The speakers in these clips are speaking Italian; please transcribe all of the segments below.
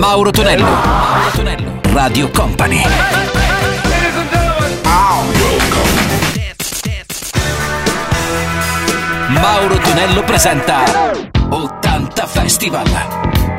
Mauro Tonello. Mauro Tonello. Radio Company. Mauro Tonello presenta 80 Festival.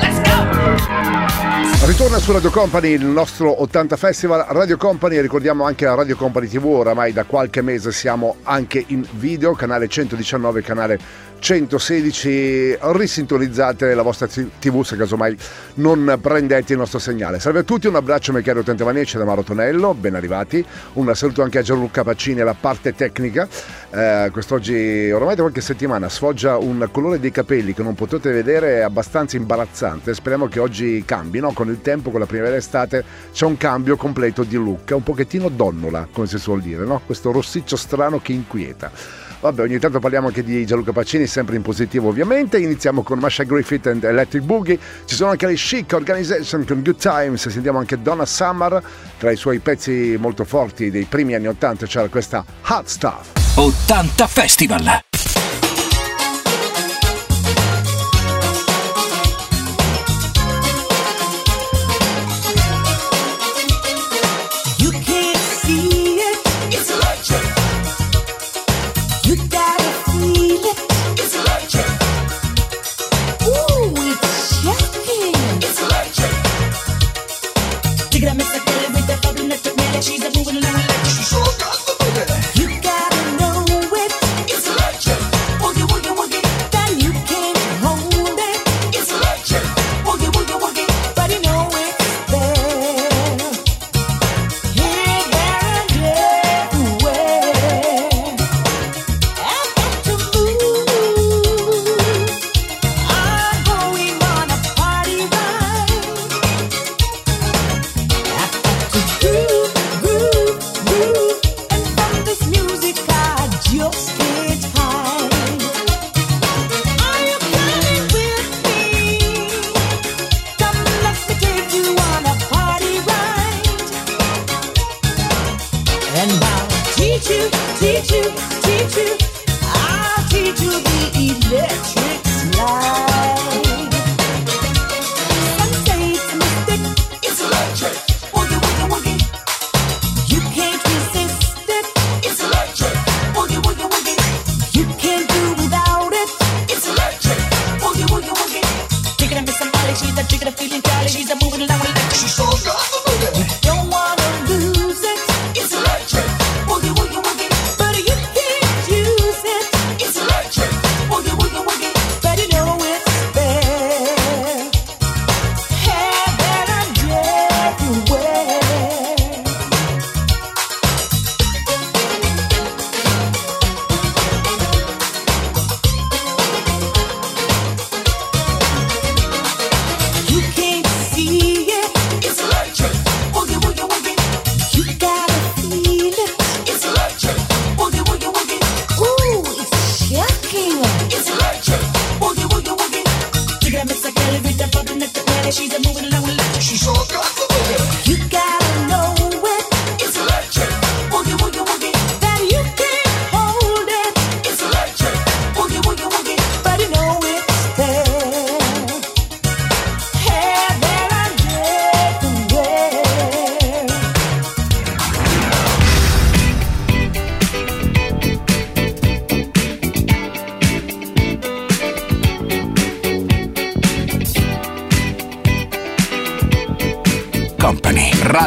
Let's go! Ritorna su Radio Company il nostro 80 Festival. Radio Company, ricordiamo anche la Radio Company TV, oramai da qualche mese siamo anche in video, canale 119, canale 116 risintonizzate la vostra tv se casomai non prendete il nostro segnale. Salve a tutti un abbraccio miei cari utenti manici da Maro Tonello ben arrivati. Un saluto anche a Gianluca Pacini alla parte tecnica. Eh, quest'oggi ormai da qualche settimana sfoggia un colore dei capelli che non potete vedere abbastanza imbarazzante. Speriamo che oggi cambi no? con il tempo con la primavera estate c'è un cambio completo di look. Un pochettino donnola come si suol dire no? questo rossiccio strano che inquieta Vabbè, ogni tanto parliamo anche di Gianluca Pacini, sempre in positivo ovviamente. Iniziamo con Masha Griffith and Electric Boogie. Ci sono anche le Chic Organization con Good Times. Sentiamo anche Donna Summer. Tra i suoi pezzi molto forti dei primi anni 80 c'era questa Hot Stuff. 80 Festival.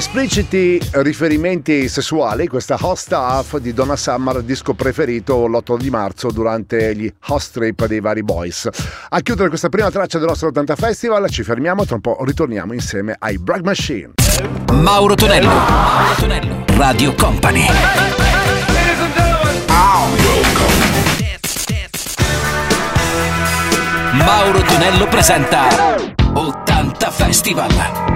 Espliciti riferimenti sessuali, questa Host Half di Donna Summer, disco preferito l'8 di marzo durante gli host trip dei vari boys. A chiudere questa prima traccia del nostro 80 Festival ci fermiamo, tra un po' ritorniamo insieme ai Brag Machine. Mauro Tonello, Mauro Tonello, Radio Company. Mauro Tonello presenta 80 Festival.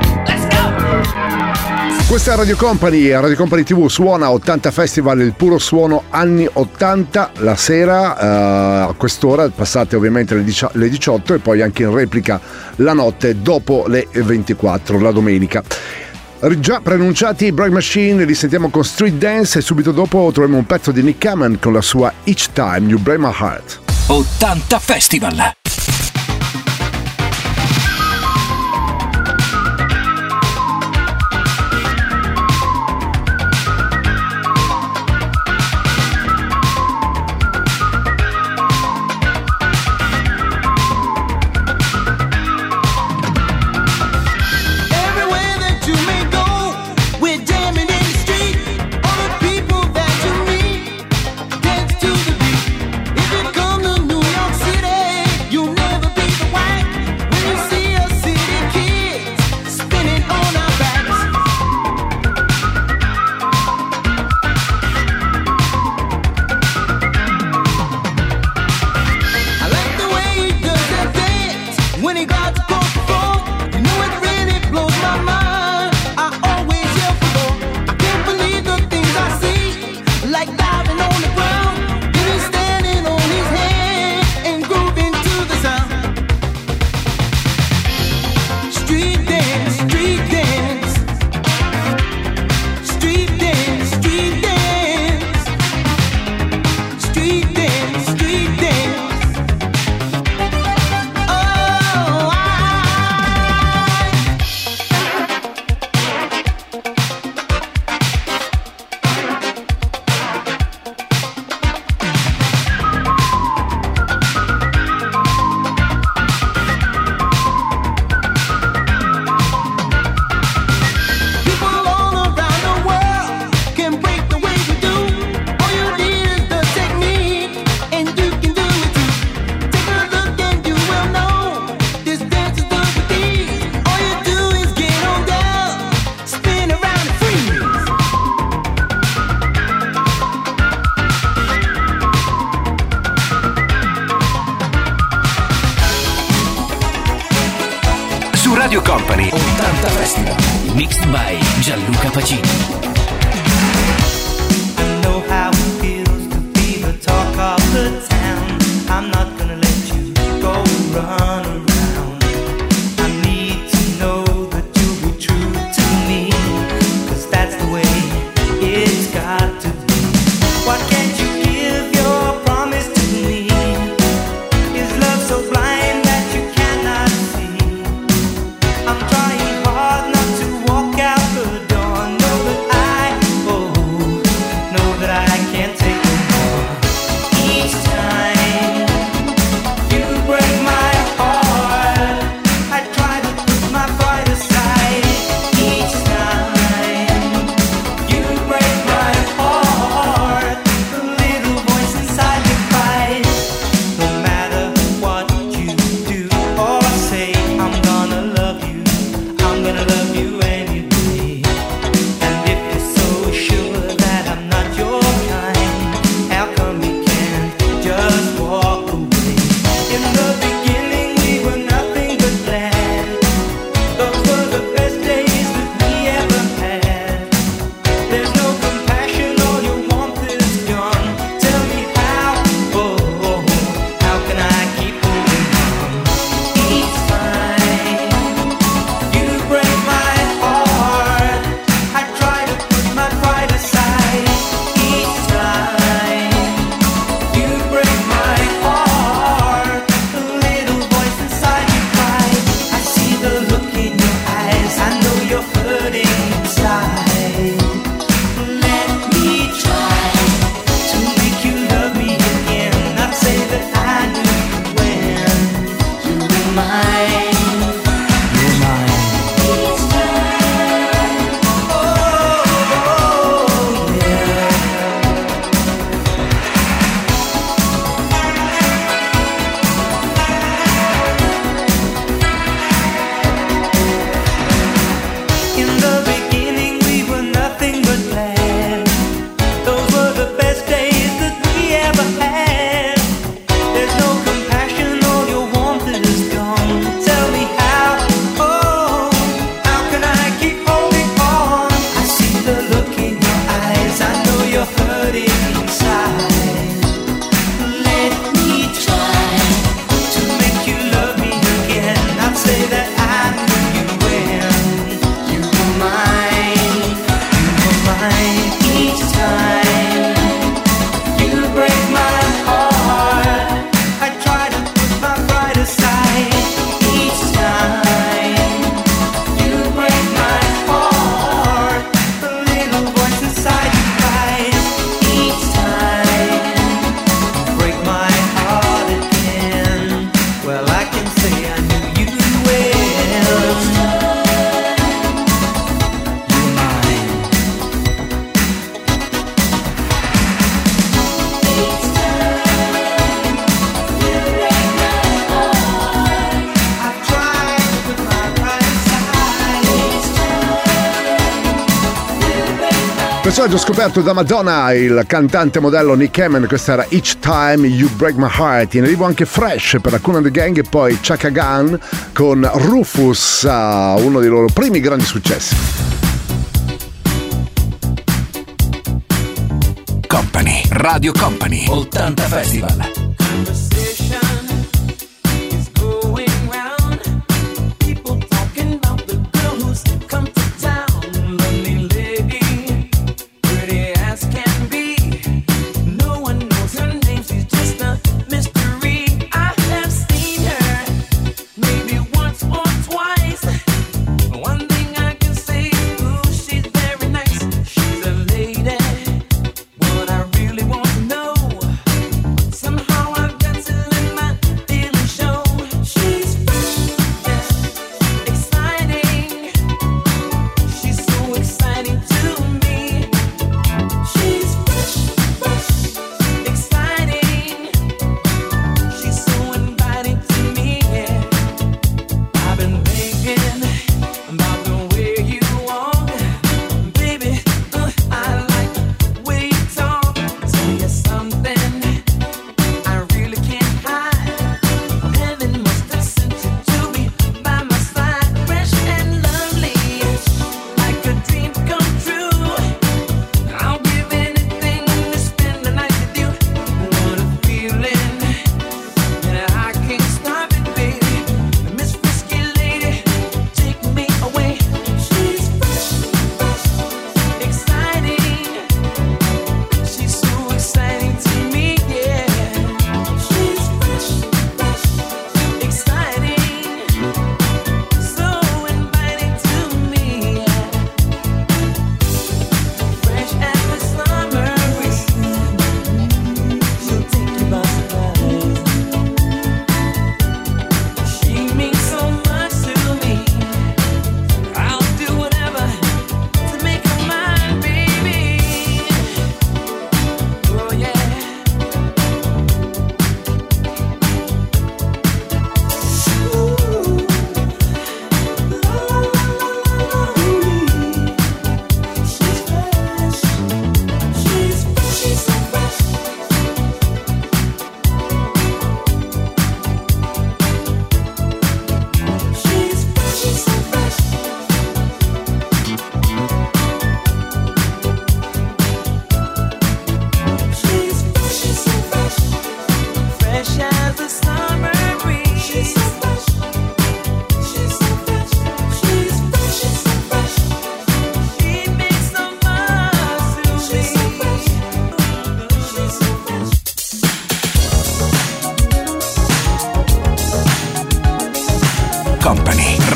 Questa è Radio Company, Radio Company TV suona 80 Festival, il puro suono anni 80 la sera, eh, a quest'ora, passate ovviamente le 18 e poi anche in replica la notte dopo le 24, la domenica. Già preannunciati Bright Machine, li sentiamo con Street Dance e subito dopo troviamo un pezzo di Nick Kamen con la sua Each Time You Break My Heart. 80 Festival! su Radio Company. 80 Festival. Mixed by Gianluca Pacini. I'm not gonna let you go run Personaggio scoperto da Madonna, il cantante modello Nick Hammond, questa era Each Time You Break My Heart. In arrivo anche Fresh per la Kuna the Gang e poi Chaka Gun con Rufus, uno dei loro primi grandi successi. Company, Radio Company, 80 Festival. Somehow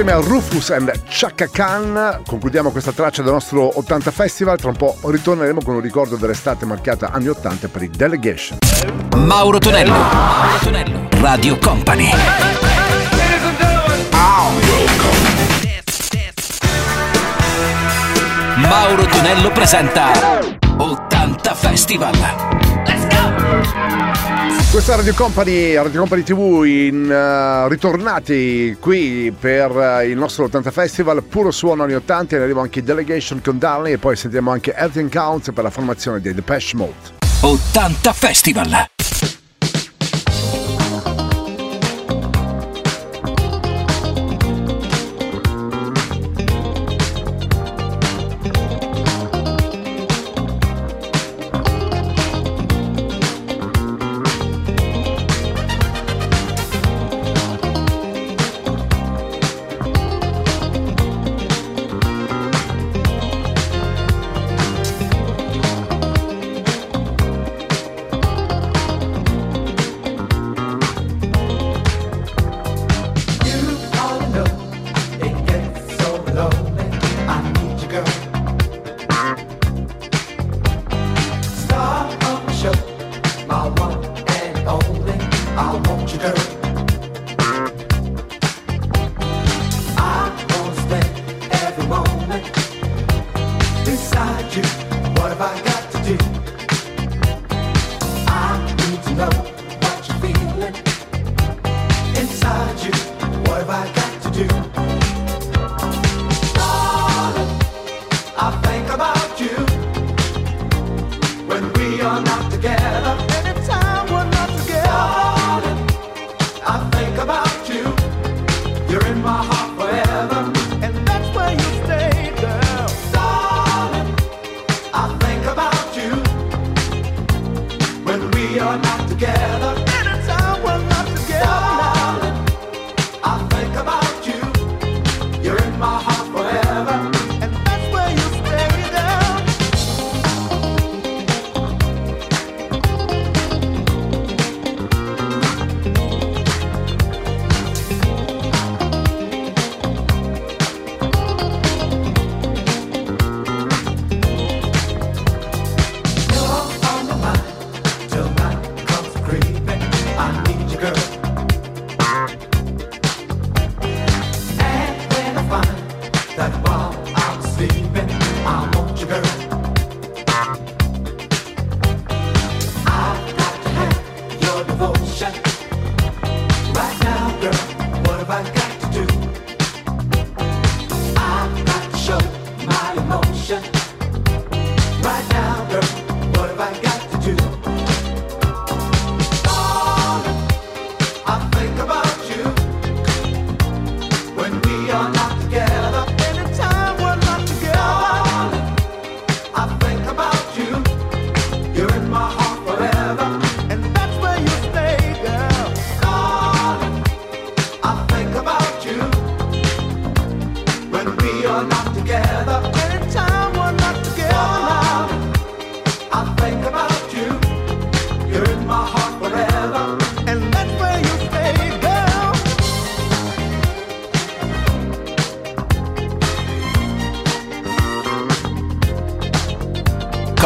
Insieme a Rufus and Chaka Khan concludiamo questa traccia del nostro 80 Festival. Tra un po' ritorneremo con un ricordo dell'estate marchiata anni 80 per i Delegation. Mauro Tonello, Mauro Tonello, Radio Company. Mauro Tonello presenta 80 Festival. Questa Radio Company, Radio Company TV in, uh, ritornati qui per uh, il nostro 80 Festival, puro suono anni 80, ne arriva anche Delegation con Darley e poi sentiamo anche Everything Counts per la formazione dei Depeche Mode. 80 Festival!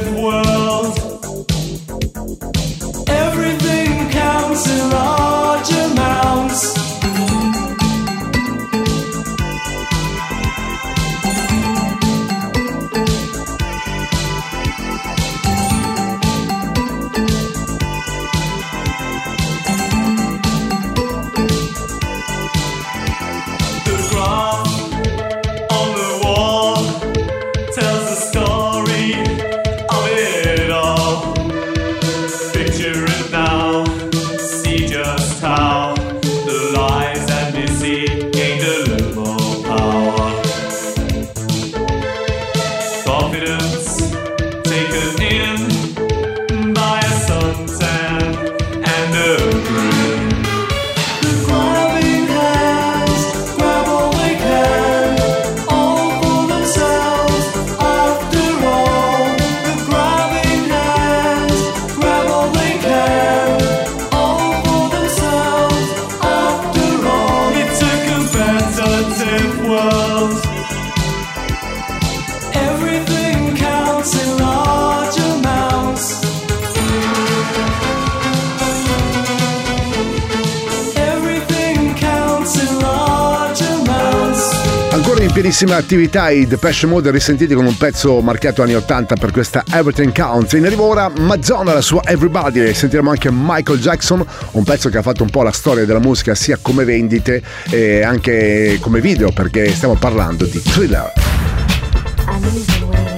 of in pienissima attività i Depeche Mode risentiti con un pezzo marchiato anni 80 per questa Everything Counts. In arrivo ora Madonna, la sua Everybody, e sentiremo anche Michael Jackson, un pezzo che ha fatto un po' la storia della musica sia come vendite e anche come video perché stiamo parlando di thriller. Yeah,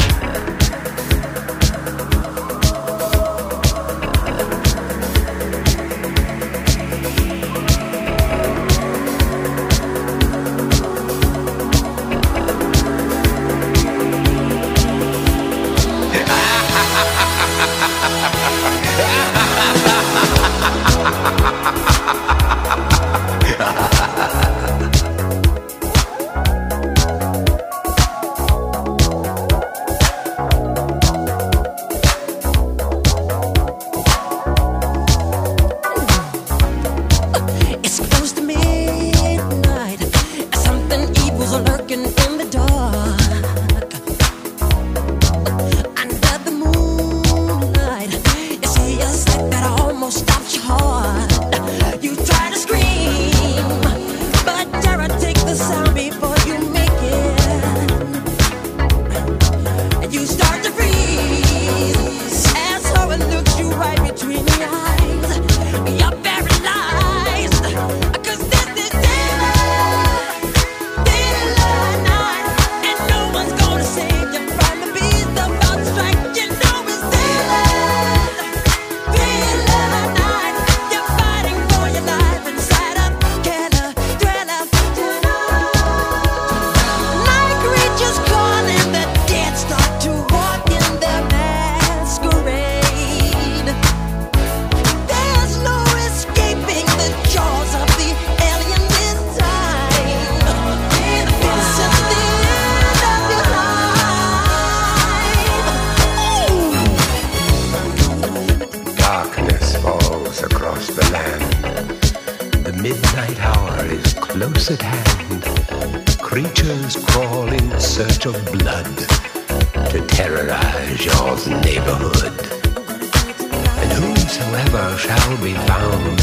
whosoever shall be found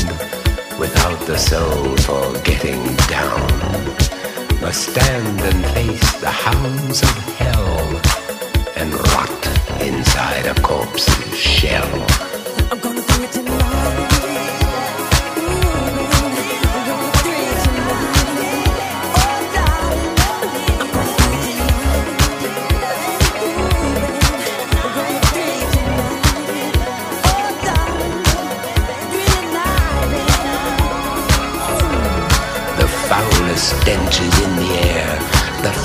without the soul for getting down must stand and face the hounds of hell and rot inside a corpse's shell. stenches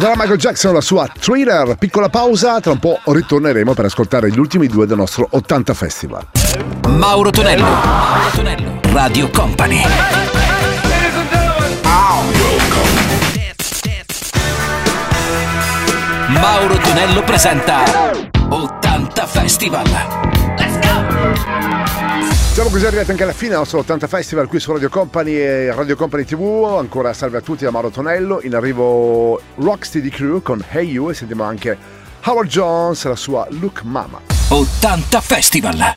Era Michael Jackson la sua Thriller. Piccola pausa, tra un po' ritorneremo per ascoltare gli ultimi due del nostro 80 Festival. Mauro Tonello, Mauro Tonello, Radio Company. Mauro Tonello presenta 80 Festival. Siamo così arrivati anche alla fine del nostro 80 Festival qui su Radio Company e Radio Company TV. Ancora salve a tutti da Mauro Tonello. In arrivo Rocksteady Crew con Hey You e sentiamo anche Howard Jones la sua Look Mama. 80 Festival.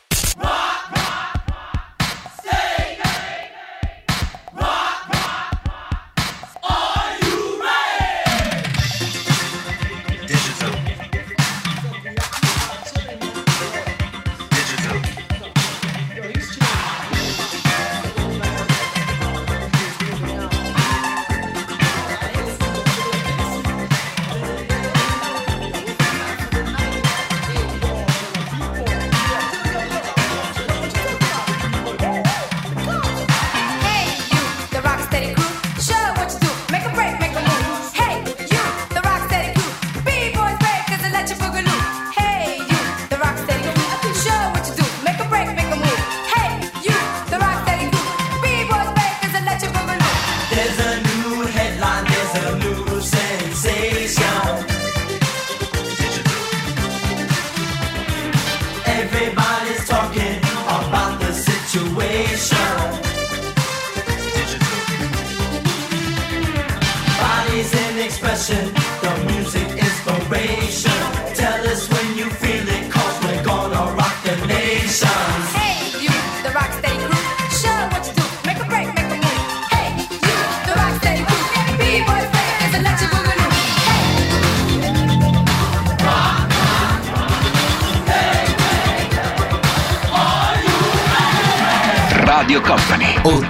Radio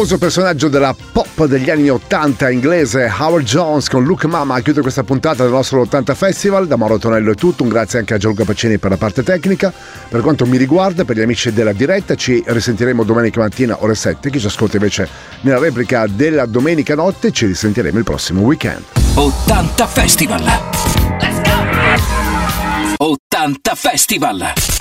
famoso personaggio della pop degli anni 80 inglese Howard Jones con Luke Mama a chiudere questa puntata del nostro 80 Festival. Da Mauro Tonello è tutto, un grazie anche a Gianluca Pacini per la parte tecnica. Per quanto mi riguarda, per gli amici della diretta, ci risentiremo domenica mattina ore 7. Chi ci ascolta invece nella replica della domenica notte, ci risentiremo il prossimo weekend. 80 Festival! Let's go! 80 Festival!